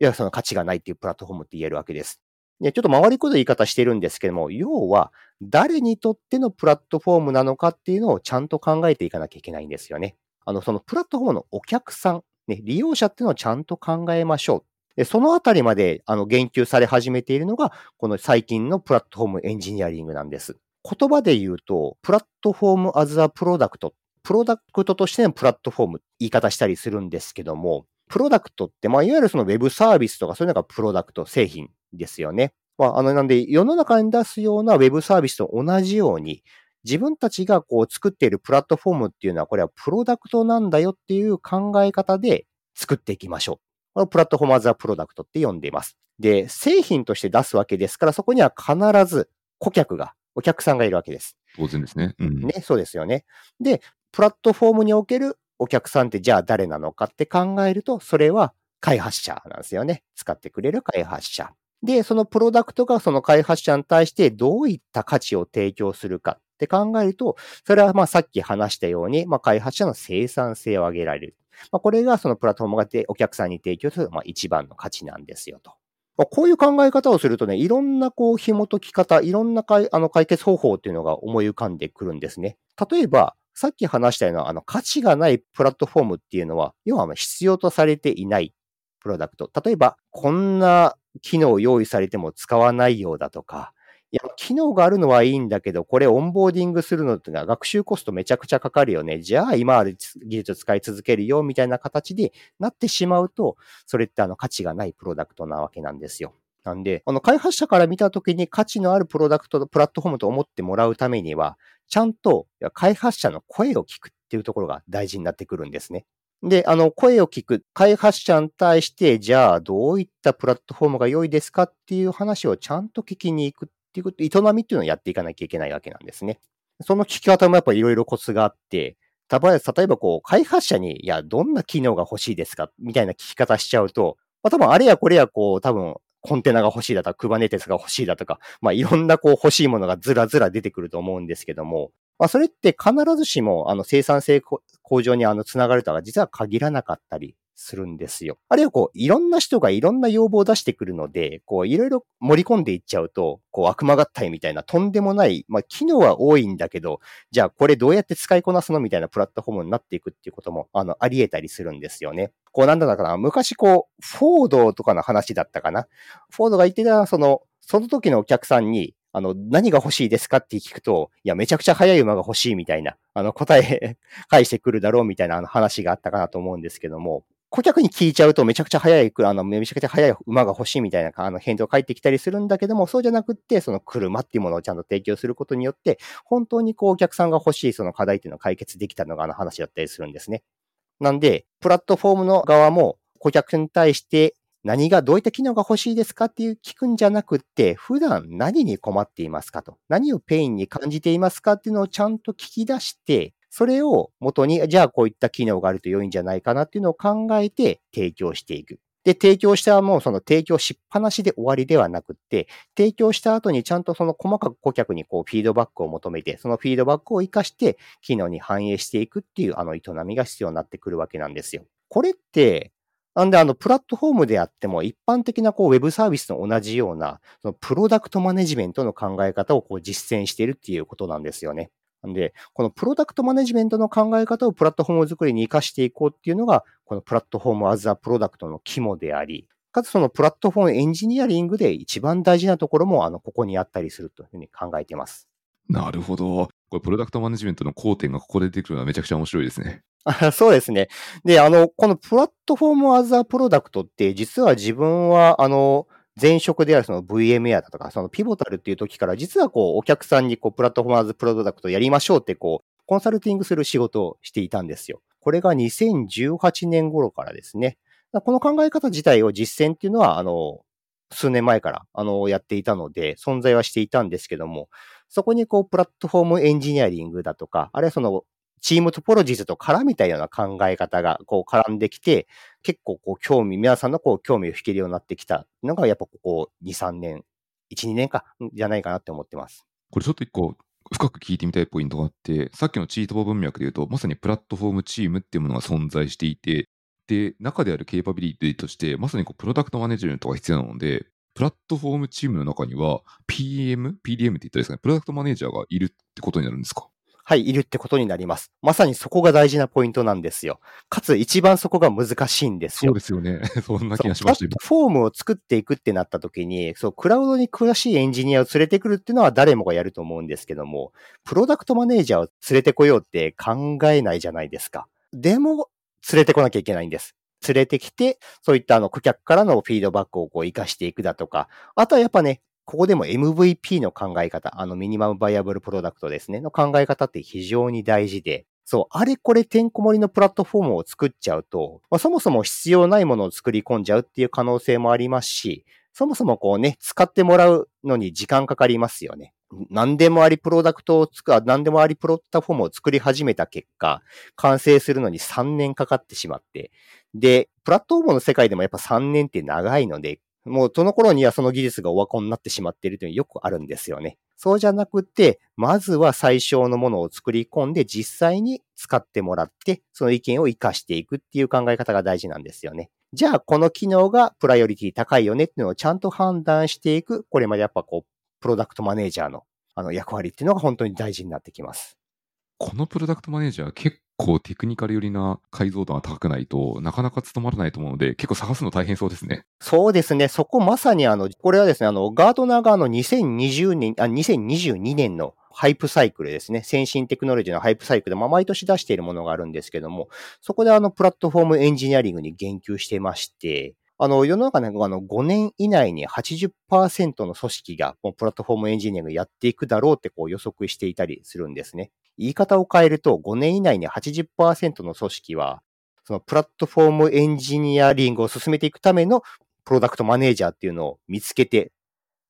いや、その価値がないっていうプラットフォームって言えるわけです。で、ちょっと回りくどい言い方してるんですけども、要は、誰にとってのプラットフォームなのかっていうのをちゃんと考えていかなきゃいけないんですよね。あの、そのプラットフォームのお客さん、ね、利用者っていうのをちゃんと考えましょう。でそのあたりまで、あの、言及され始めているのが、この最近のプラットフォームエンジニアリングなんです。言葉で言うと、プラットフォームアズアプロダクト。プロダクトとしてのプラットフォーム、言い方したりするんですけども、プロダクトって、まあ、いわゆるそのウェブサービスとかそういうのがプロダクト、製品ですよね。まあ、あの、なんで、世の中に出すようなウェブサービスと同じように、自分たちがこう作っているプラットフォームっていうのは、これはプロダクトなんだよっていう考え方で作っていきましょう。これをプラットフォームアザープロダクトって呼んでいます。で、製品として出すわけですから、そこには必ず顧客がお客さんがいるわけです。当然ですね。うん。ね、そうですよね。で、プラットフォームにおけるお客さんってじゃあ誰なのかって考えると、それは開発者なんですよね。使ってくれる開発者。で、そのプロダクトがその開発者に対してどういった価値を提供するかって考えると、それはまあさっき話したように、まあ開発者の生産性を上げられる。まあこれがそのプラットフォームがお客さんに提供するまあ一番の価値なんですよと。まあこういう考え方をするとね、いろんなこう紐解き方、いろんなかいあの解決方法っていうのが思い浮かんでくるんですね。例えば、さっき話したようなあの価値がないプラットフォームっていうのは、要は必要とされていないプロダクト。例えば、こんな機能を用意されても使わないようだとか、いや、機能があるのはいいんだけど、これオンボーディングするのってのは学習コストめちゃくちゃかかるよね。じゃあ今ある技術を使い続けるよ、みたいな形でなってしまうと、それってあの価値がないプロダクトなわけなんですよ。なんで、あの開発者から見たときに価値のあるプロダクト、プラットフォームと思ってもらうためには、ちゃんと開発者の声を聞くっていうところが大事になってくるんですね。で、あの、声を聞く、開発者に対して、じゃあ、どういったプラットフォームが良いですかっていう話をちゃんと聞きに行くっていうこと、営みっていうのをやっていかなきゃいけないわけなんですね。その聞き方もやっぱいろいろコツがあって、例えば、例えばこう、開発者に、いや、どんな機能が欲しいですかみたいな聞き方しちゃうと、まあ、多分あれやこれやこう、多分、コンテナが欲しいだとか、Kubernetes が欲しいだとか、まあ、いろんなこう欲しいものがずらずら出てくると思うんですけども、まあ、それって必ずしも、あの、生産性向上にあの、つながるとは実は限らなかったりするんですよ。あるいはこう、いろんな人がいろんな要望を出してくるので、こう、いろいろ盛り込んでいっちゃうと、こう、悪魔合体みたいなとんでもない、まあ、機能は多いんだけど、じゃあこれどうやって使いこなすの？みたいなプラットフォームになっていくっていうことも、あの、あり得たりするんですよね。こう、なんだったかな、昔こう、フォードとかの話だったかな？フォードが言ってた、その、その時のお客さんに、あの、何が欲しいですかって聞くと、いや、めちゃくちゃ速い馬が欲しいみたいな、あの、答え <laughs> 返してくるだろうみたいなあの話があったかなと思うんですけども、顧客に聞いちゃうとめちゃくちゃ速い、あの、めちゃくちゃ速い馬が欲しいみたいな、あの、返答返ってきたりするんだけども、そうじゃなくって、その車っていうものをちゃんと提供することによって、本当にこう、お客さんが欲しいその課題っていうのを解決できたのがあの話だったりするんですね。なんで、プラットフォームの側も、顧客に対して何が、どういった機能が欲しいですかっていう聞くんじゃなくって、普段何に困っていますかと。何をペインに感じていますかっていうのをちゃんと聞き出して、それを元に、じゃあこういった機能があると良いんじゃないかなっていうのを考えて提供していく。で、提供したらもうその提供しっぱなしで終わりではなくって、提供した後にちゃんとその細かく顧客にこうフィードバックを求めて、そのフィードバックを活かして機能に反映していくっていうあの営みが必要になってくるわけなんですよ。これって、なんで、あの、プラットフォームであっても、一般的な、こう、ウェブサービスと同じような、その、プロダクトマネジメントの考え方を、こう、実践しているっていうことなんですよね。なんで、このプロダクトマネジメントの考え方をプラットフォーム作りに活かしていこうっていうのが、このプラットフォームアズアプロダクトの肝であり、かつそのプラットフォームエンジニアリングで一番大事なところも、あの、ここにあったりするというふうに考えています。なるほど。これ、プロダクトマネジメントの交点がここで出てくるのはめちゃくちゃ面白いですね。<laughs> そうですね。で、あの、このプラットフォームアザープロダクトって、実は自分は、あの、前職であるその VMA だとか、そのピボタルっていう時から、実はこう、お客さんにこう、プラットフォームアザープロダクトやりましょうって、こう、コンサルティングする仕事をしていたんですよ。これが2018年頃からですね。この考え方自体を実践っていうのは、あの、数年前から、あの、やっていたので、存在はしていたんですけども、そこにこう、プラットフォームエンジニアリングだとか、あるいはその、チームトポロジーズと絡めたような考え方がこう絡んできて、結構こう興味、皆さんのこう興味を引けるようになってきたのがやっぱここ2、3年、1、2年か、じゃないかなって思ってます。これちょっと一個深く聞いてみたいポイントがあって、さっきのチートボ文脈で言うと、まさにプラットフォームチームっていうものが存在していて、で、中であるケーパビリティとして、まさにこうプロダクトマネジメントが必要なので、プラットフォームチームの中には PM、PDM って言ったらいいですかね、プロダクトマネージャーがいるってことになるんですか？はい、いるってことになります。まさにそこが大事なポイントなんですよ。かつ一番そこが難しいんですよ。そうですよね。<laughs> そんな気がしましたフォームを作っていくってなった時に、そう、クラウドに詳しいエンジニアを連れてくるっていうのは誰もがやると思うんですけども、プロダクトマネージャーを連れてこようって考えないじゃないですか。でも、連れてこなきゃいけないんです。連れてきて、そういったあの顧客からのフィードバックをこう活かしていくだとか、あとはやっぱね、ここでも MVP の考え方、あのミニマムバイアブルプロダクトですね、の考え方って非常に大事で、そう、あれこれてんこ盛りのプラットフォームを作っちゃうと、まあ、そもそも必要ないものを作り込んじゃうっていう可能性もありますし、そもそもこうね、使ってもらうのに時間かかりますよね。何でもありプロダクトを作る、何でもありプロッタフォームを作り始めた結果、完成するのに3年かかってしまって、で、プラットフォームの世界でもやっぱ3年って長いので、もうその頃にはその技術がオワコンになってしまっているというのよくあるんですよね。そうじゃなくて、まずは最小のものを作り込んで実際に使ってもらって、その意見を活かしていくっていう考え方が大事なんですよね。じゃあ、この機能がプライオリティ高いよねっていうのをちゃんと判断していく、これまでやっぱこう、プロダクトマネージャーのあの役割っていうのが本当に大事になってきます。このプロダクトマネージャー結構テクニカル寄りな解像度が高くないとなかなか務まらないと思うので結構探すの大変そうですね。そうですね。そこまさにあの、これはですね、あの、ガードナーがあの2020年、あ、2022年のハイプサイクルですね。先進テクノロジーのハイプサイクルで、まあ、毎年出しているものがあるんですけども、そこであの、プラットフォームエンジニアリングに言及してまして、あの、世の中ね、あの、5年以内に80%の組織が、もうプラットフォームエンジニアがやっていくだろうってこう予測していたりするんですね。言い方を変えると、5年以内に80%の組織は、そのプラットフォームエンジニアリングを進めていくためのプロダクトマネージャーっていうのを見つけて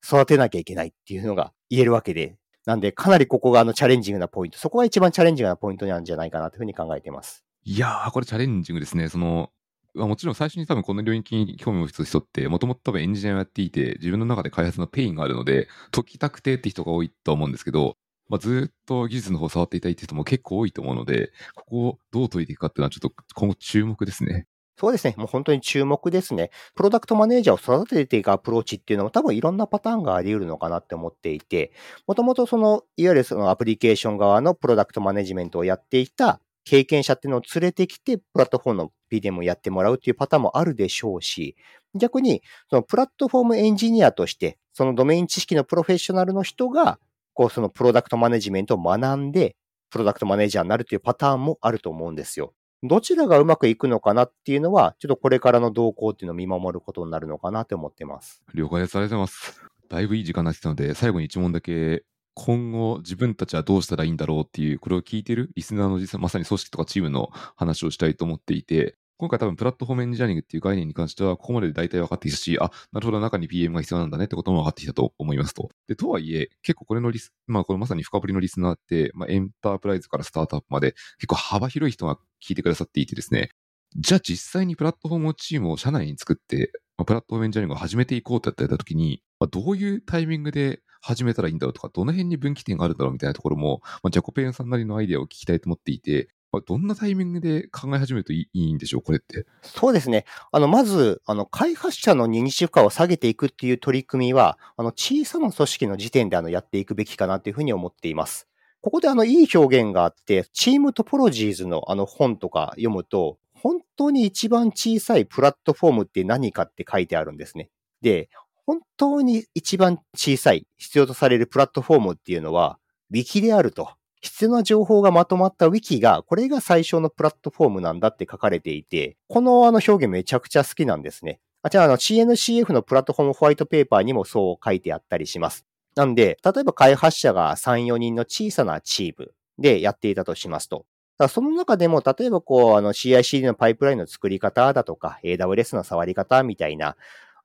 育てなきゃいけないっていうのが言えるわけで、なんでかなりここがあのチャレンジングなポイント、そこが一番チャレンジングなポイントなんじゃないかなというふうに考えています。いやー、これチャレンジングですね。その、もちろん最初に多分この領域に興味を持つ人って、もともと多分エンジニアをやっていて、自分の中で開発のペインがあるので、解きたくてって人が多いと思うんですけど、まあ、ずっと技術の方を触っていたいって人も結構多いと思うので、ここをどう解いていくかっていうのはちょっと今後注目ですね。そうですね。もう本当に注目ですね。プロダクトマネージャーを育てていくアプローチっていうのも多分いろんなパターンがあり得るのかなって思っていて、もともとその、いわゆるそのアプリケーション側のプロダクトマネジメントをやっていた経験者っていうのを連れてきて、プラットフォームの PDM をやってもらうっていうパターンもあるでしょうし、逆に、そのプラットフォームエンジニアとして、そのドメイン知識のプロフェッショナルの人が、こう、そのプロダクトマネジメントを学んで、プロダクトマネージャーになるっていうパターンもあると思うんですよ。どちらがうまくいくのかなっていうのは、ちょっとこれからの動向っていうのを見守ることになるのかなって思ってます。了解です。ありがとうございます。だいぶいい時間になってたので、最後に一問だけ今後自分たちはどうしたらいいんだろうっていう、これを聞いてるリスナーの実際まさに組織とかチームの話をしたいと思っていて、今回多分プラットフォームエンジニアリングっていう概念に関しては、ここまで大体分かってきたし、あ、なるほど、中に PM が必要なんだねってことも分かってきたと思いますと。で、とはいえ、結構これのリス、まあこれまさに深掘りのリスナーって、まあエンタープライズからスタートアップまで結構幅広い人が聞いてくださっていてですね、じゃあ実際にプラットフォームチームを社内に作って、まあ、プラットフォームエンジニアリングを始めていこうってやった時に、まあ、どういうタイミングで始めたらいいんだろうとか、どの辺に分岐点があるんだろうみたいなところも、まあ、ジャコペンさんなりのアイデアを聞きたいと思っていて、どんなタイミングで考え始めるといいんでしょう、これって。そうですね。あの、まず、あの、開発者の認知負荷を下げていくっていう取り組みは、あの、小さな組織の時点であの、やっていくべきかなというふうに思っています。ここであの、いい表現があって、チームトポロジーズのあの本とか読むと、本当に一番小さいプラットフォームって何かって書いてあるんですね。で、本当に一番小さい必要とされるプラットフォームっていうのは、Wiki であると。必要な情報がまとまった Wiki が、これが最小のプラットフォームなんだって書かれていて、このあの表現めちゃくちゃ好きなんですね。あ、じゃああの CNCF のプラットフォームホワイトペーパーにもそう書いてあったりします。なんで、例えば開発者が3、4人の小さなチームでやっていたとしますと、その中でも、例えばこう、あの CICD のパイプラインの作り方だとか、AWS の触り方みたいな、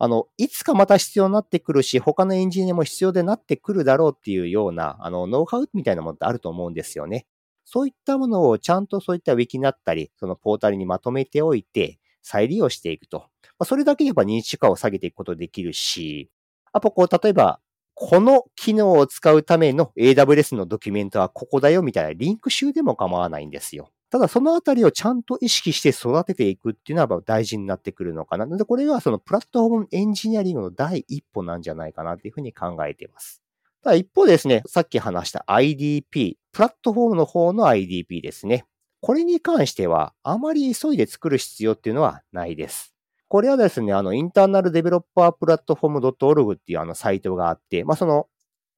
あの、いつかまた必要になってくるし、他のエンジニアも必要でなってくるだろうっていうような、あの、ノウハウみたいなものってあると思うんですよね。そういったものをちゃんとそういったウィキになったり、そのポータルにまとめておいて、再利用していくと。まあ、それだけでやっぱ認知化を下げていくことできるし、あとこう、例えば、この機能を使うための AWS のドキュメントはここだよみたいなリンク集でも構わないんですよ。ただそのあたりをちゃんと意識して育てていくっていうのは大事になってくるのかな。で、これがそのプラットフォームエンジニアリングの第一歩なんじゃないかなっていうふうに考えています。ただ一方ですね、さっき話した IDP、プラットフォームの方の IDP ですね。これに関しては、あまり急いで作る必要っていうのはないです。これはですね、あの、インターナルデベロッパープラットフォーム .org っていうあのサイトがあって、まあ、その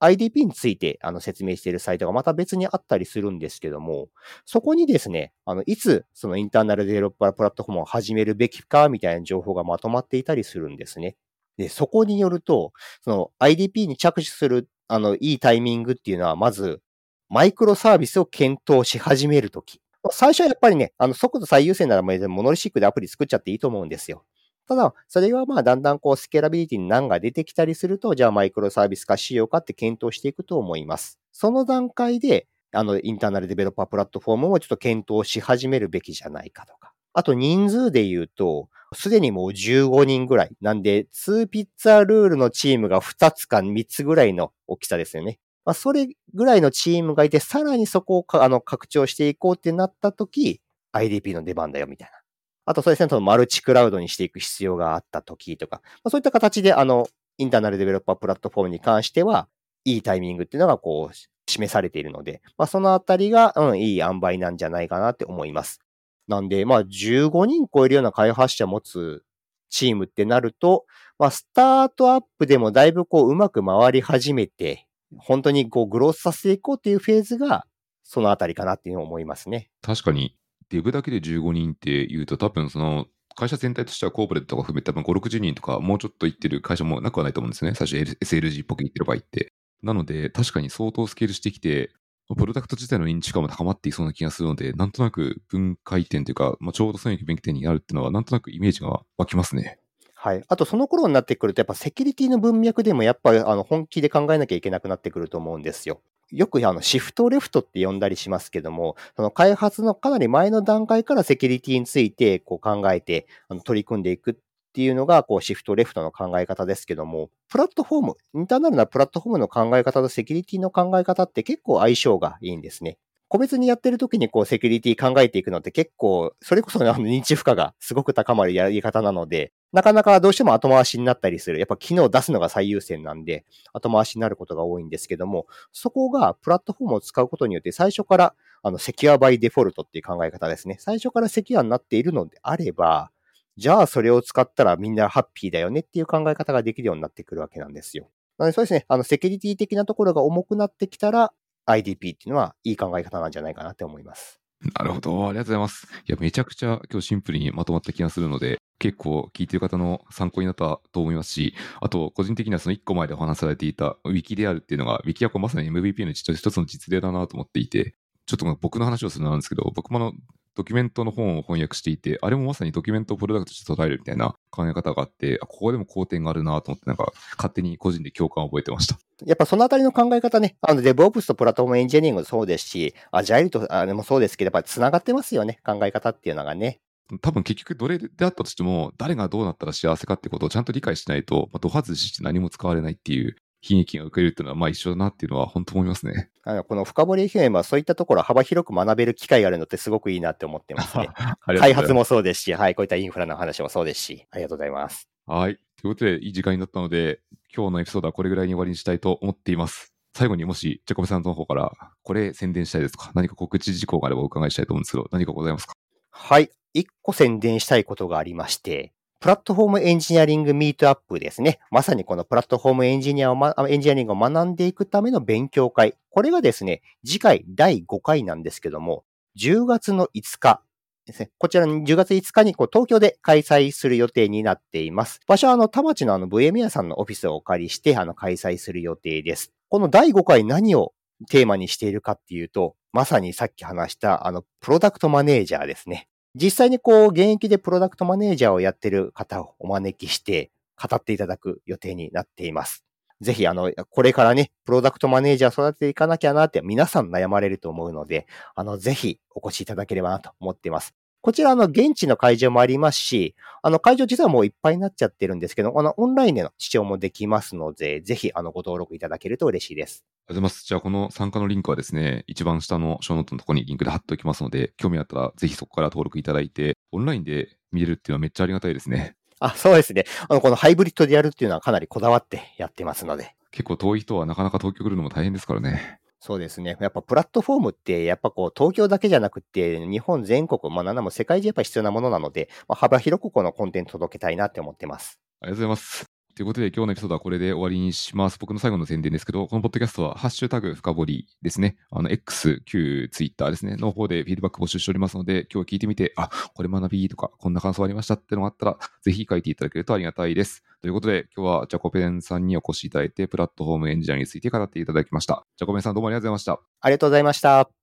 IDP についてあの説明しているサイトがまた別にあったりするんですけども、そこにですね、あの、いつそのインターナルデベロッパープラットフォームを始めるべきかみたいな情報がまとまっていたりするんですね。で、そこによると、その IDP に着手する、あの、いいタイミングっていうのは、まず、マイクロサービスを検討し始めるとき。最初はやっぱりね、あの、速度最優先ならモノリシックでアプリ作っちゃっていいと思うんですよ。ただ、それがまあだんだんこうスケーラビリティに難が出てきたりすると、じゃあマイクロサービス化しようかって検討していくと思います。その段階で、あの、インターナルデベロッパープラットフォームをちょっと検討し始めるべきじゃないかとか。あと人数で言うと、すでにもう15人ぐらい。なんで、2ピッツァルールのチームが2つか3つぐらいの大きさですよね。まあ、それぐらいのチームがいて、さらにそこをあの拡張していこうってなったとき、IDP の出番だよみたいな。あとそうですね、そのマルチクラウドにしていく必要があったときとか、まあ、そういった形で、あの、インターナルデベロッパープラットフォームに関しては、いいタイミングっていうのがこう、示されているので、まあ、そのあたりが、うん、いい塩梅なんじゃないかなって思います。なんで、まあ、15人超えるような開発者持つチームってなると、まあ、スタートアップでもだいぶこう、うまく回り始めて、本当にこう、グロースさせていこうっていうフェーズが、そのあたりかなっていうのを思いますね。確かに、デブだけで15人って言うと、多分その、会社全体としてはコーポレートとか含めて多分5、60人とかもうちょっと行ってる会社もなくはないと思うんですね。最初 SLG っぽく言ってる場合って。なので、確かに相当スケールしてきて、プロダクト自体の認知感も高まっていそうな気がするので、なんとなく分解点というか、まあ、ちょうどそういう分岐点になるっていうのは、なんとなくイメージが湧きますね。はい。あと、その頃になってくると、やっぱセキュリティの文脈でも、やっぱあの本気で考えなきゃいけなくなってくると思うんですよ。よくあのシフトレフトって呼んだりしますけども、その開発のかなり前の段階からセキュリティについてこう考えてあの取り組んでいくっていうのが、こう、シフトレフトの考え方ですけども、プラットフォーム、インターナルなプラットフォームの考え方とセキュリティの考え方って結構相性がいいんですね。個別にやってる時にこうセキュリティ考えていくのって結構、それこそ、ね、あの認知負荷がすごく高まるやり方なので、なかなかどうしても後回しになったりする。やっぱ機能を出すのが最優先なんで、後回しになることが多いんですけども、そこがプラットフォームを使うことによって最初からあのセキュアバイデフォルトっていう考え方ですね。最初からセキュアになっているのであれば、じゃあそれを使ったらみんなハッピーだよねっていう考え方ができるようになってくるわけなんですよ。なのでそうですね、あのセキュリティ的なところが重くなってきたら、IDP っていうのはいい考え方なんじゃないかなって思います。なるほど。ありがとうございます。いや、めちゃくちゃ今日シンプルにまとまった気がするので、結構聞いてる方の参考になったと思いますし、あと、個人的にはその1個前でお話されていた Wiki であるっていうのが、Wiki はこうまさに MVP の一つの実例だなと思っていて、ちょっと僕の話をするのなんですけど、僕もあの、ドキュメントの本を翻訳していて、あれもまさにドキュメントをプロダクトとして捉えるみたいな考え方があって、ここでも好点があるなと思って、なんか勝手に個人で共感を覚えてました。やっぱそのあたりの考え方ね、あの、デブオプスとプラットフォームエンジニアリングもそうですし、アジャイルとあれもそうですけど、やっぱり繋がってますよね、考え方っていうのがね。多分結局どれであったとしても、誰がどうなったら幸せかってことをちゃんと理解しないと、まあ、ド外して何も使われないっていう悲劇が受けるっていうのは、まあ一緒だなっていうのは本当思いますね。あのこの深掘り FM はそういったところ幅広く学べる機会があるのってすごくいいなって思ってますね。<laughs> 開発もそうですし、はい、こういったインフラの話もそうですし、ありがとうございます。はい。ということで、いい時間になったので、今日のエピソードはこれぐらいに終わりにしたいと思っています。最後にもし、ジャコブさんの方から、これ宣伝したいですとか、何か告知事項があればお伺いしたいと思うんですけど、何かございますか？はい。一個宣伝したいことがありまして、プラットフォームエンジニアリングミートアップですね。まさにこのプラットフォームエンジニアを、ま、エンジニアリングを学んでいくための勉強会。これがですね、次回第5回なんですけども、10月の5日ですね。こちらの10月5日にこう東京で開催する予定になっています。場所はあの、田町のあの、ブエミヤさんのオフィスをお借りして、あの、開催する予定です。この第5回何をテーマにしているかっていうと、まさにさっき話したあの、プロダクトマネージャーですね。実際にこう、現役でプロダクトマネージャーをやってる方をお招きして、語っていただく予定になっています。ぜひ、あの、これからね、プロダクトマネージャー育てていかなきゃなって皆さん悩まれると思うので、あの、ぜひお越しいただければなと思っています。こちら、あの、現地の会場もありますし、あの、会場実はもういっぱいになっちゃってるんですけど、あの、オンラインでの視聴もできますので、ぜひ、あの、ご登録いただけると嬉しいです。ありがとうございます。じゃあ、この参加のリンクはですね、一番下のショーノートのところにリンクで貼っておきますので、興味あったら、ぜひそこから登録いただいて、オンラインで見れるっていうのはめっちゃありがたいですね。あ、そうですね。あの、このハイブリッドでやるっていうのはかなりこだわってやってますので。結構遠い人はなかなか東京来るのも大変ですからね。そうですね。やっぱプラットフォームって、やっぱこう、東京だけじゃなくて、日本全国、まあ、なんも世界中やっぱ必要なものなので、まあ、幅広くこのコンテンツ届けたいなって思ってます。ありがとうございます。ということで、今日のエピソードはこれで終わりにします。僕の最後の宣伝ですけど、このポッドキャストは、ハッシュタグ深掘りですね。あの、X、旧 Twitter ですね。の方でフィードバック募集しておりますので、今日聞いてみて、あ、これ学びとか、こんな感想ありましたってのがあったら、ぜひ書いていただけるとありがたいです。ということで、今日はジャコペンさんにお越しいただいて、プラットフォームエンジニアについて語っていただきました。ジャコペンさんどうもありがとうございました。ありがとうございました。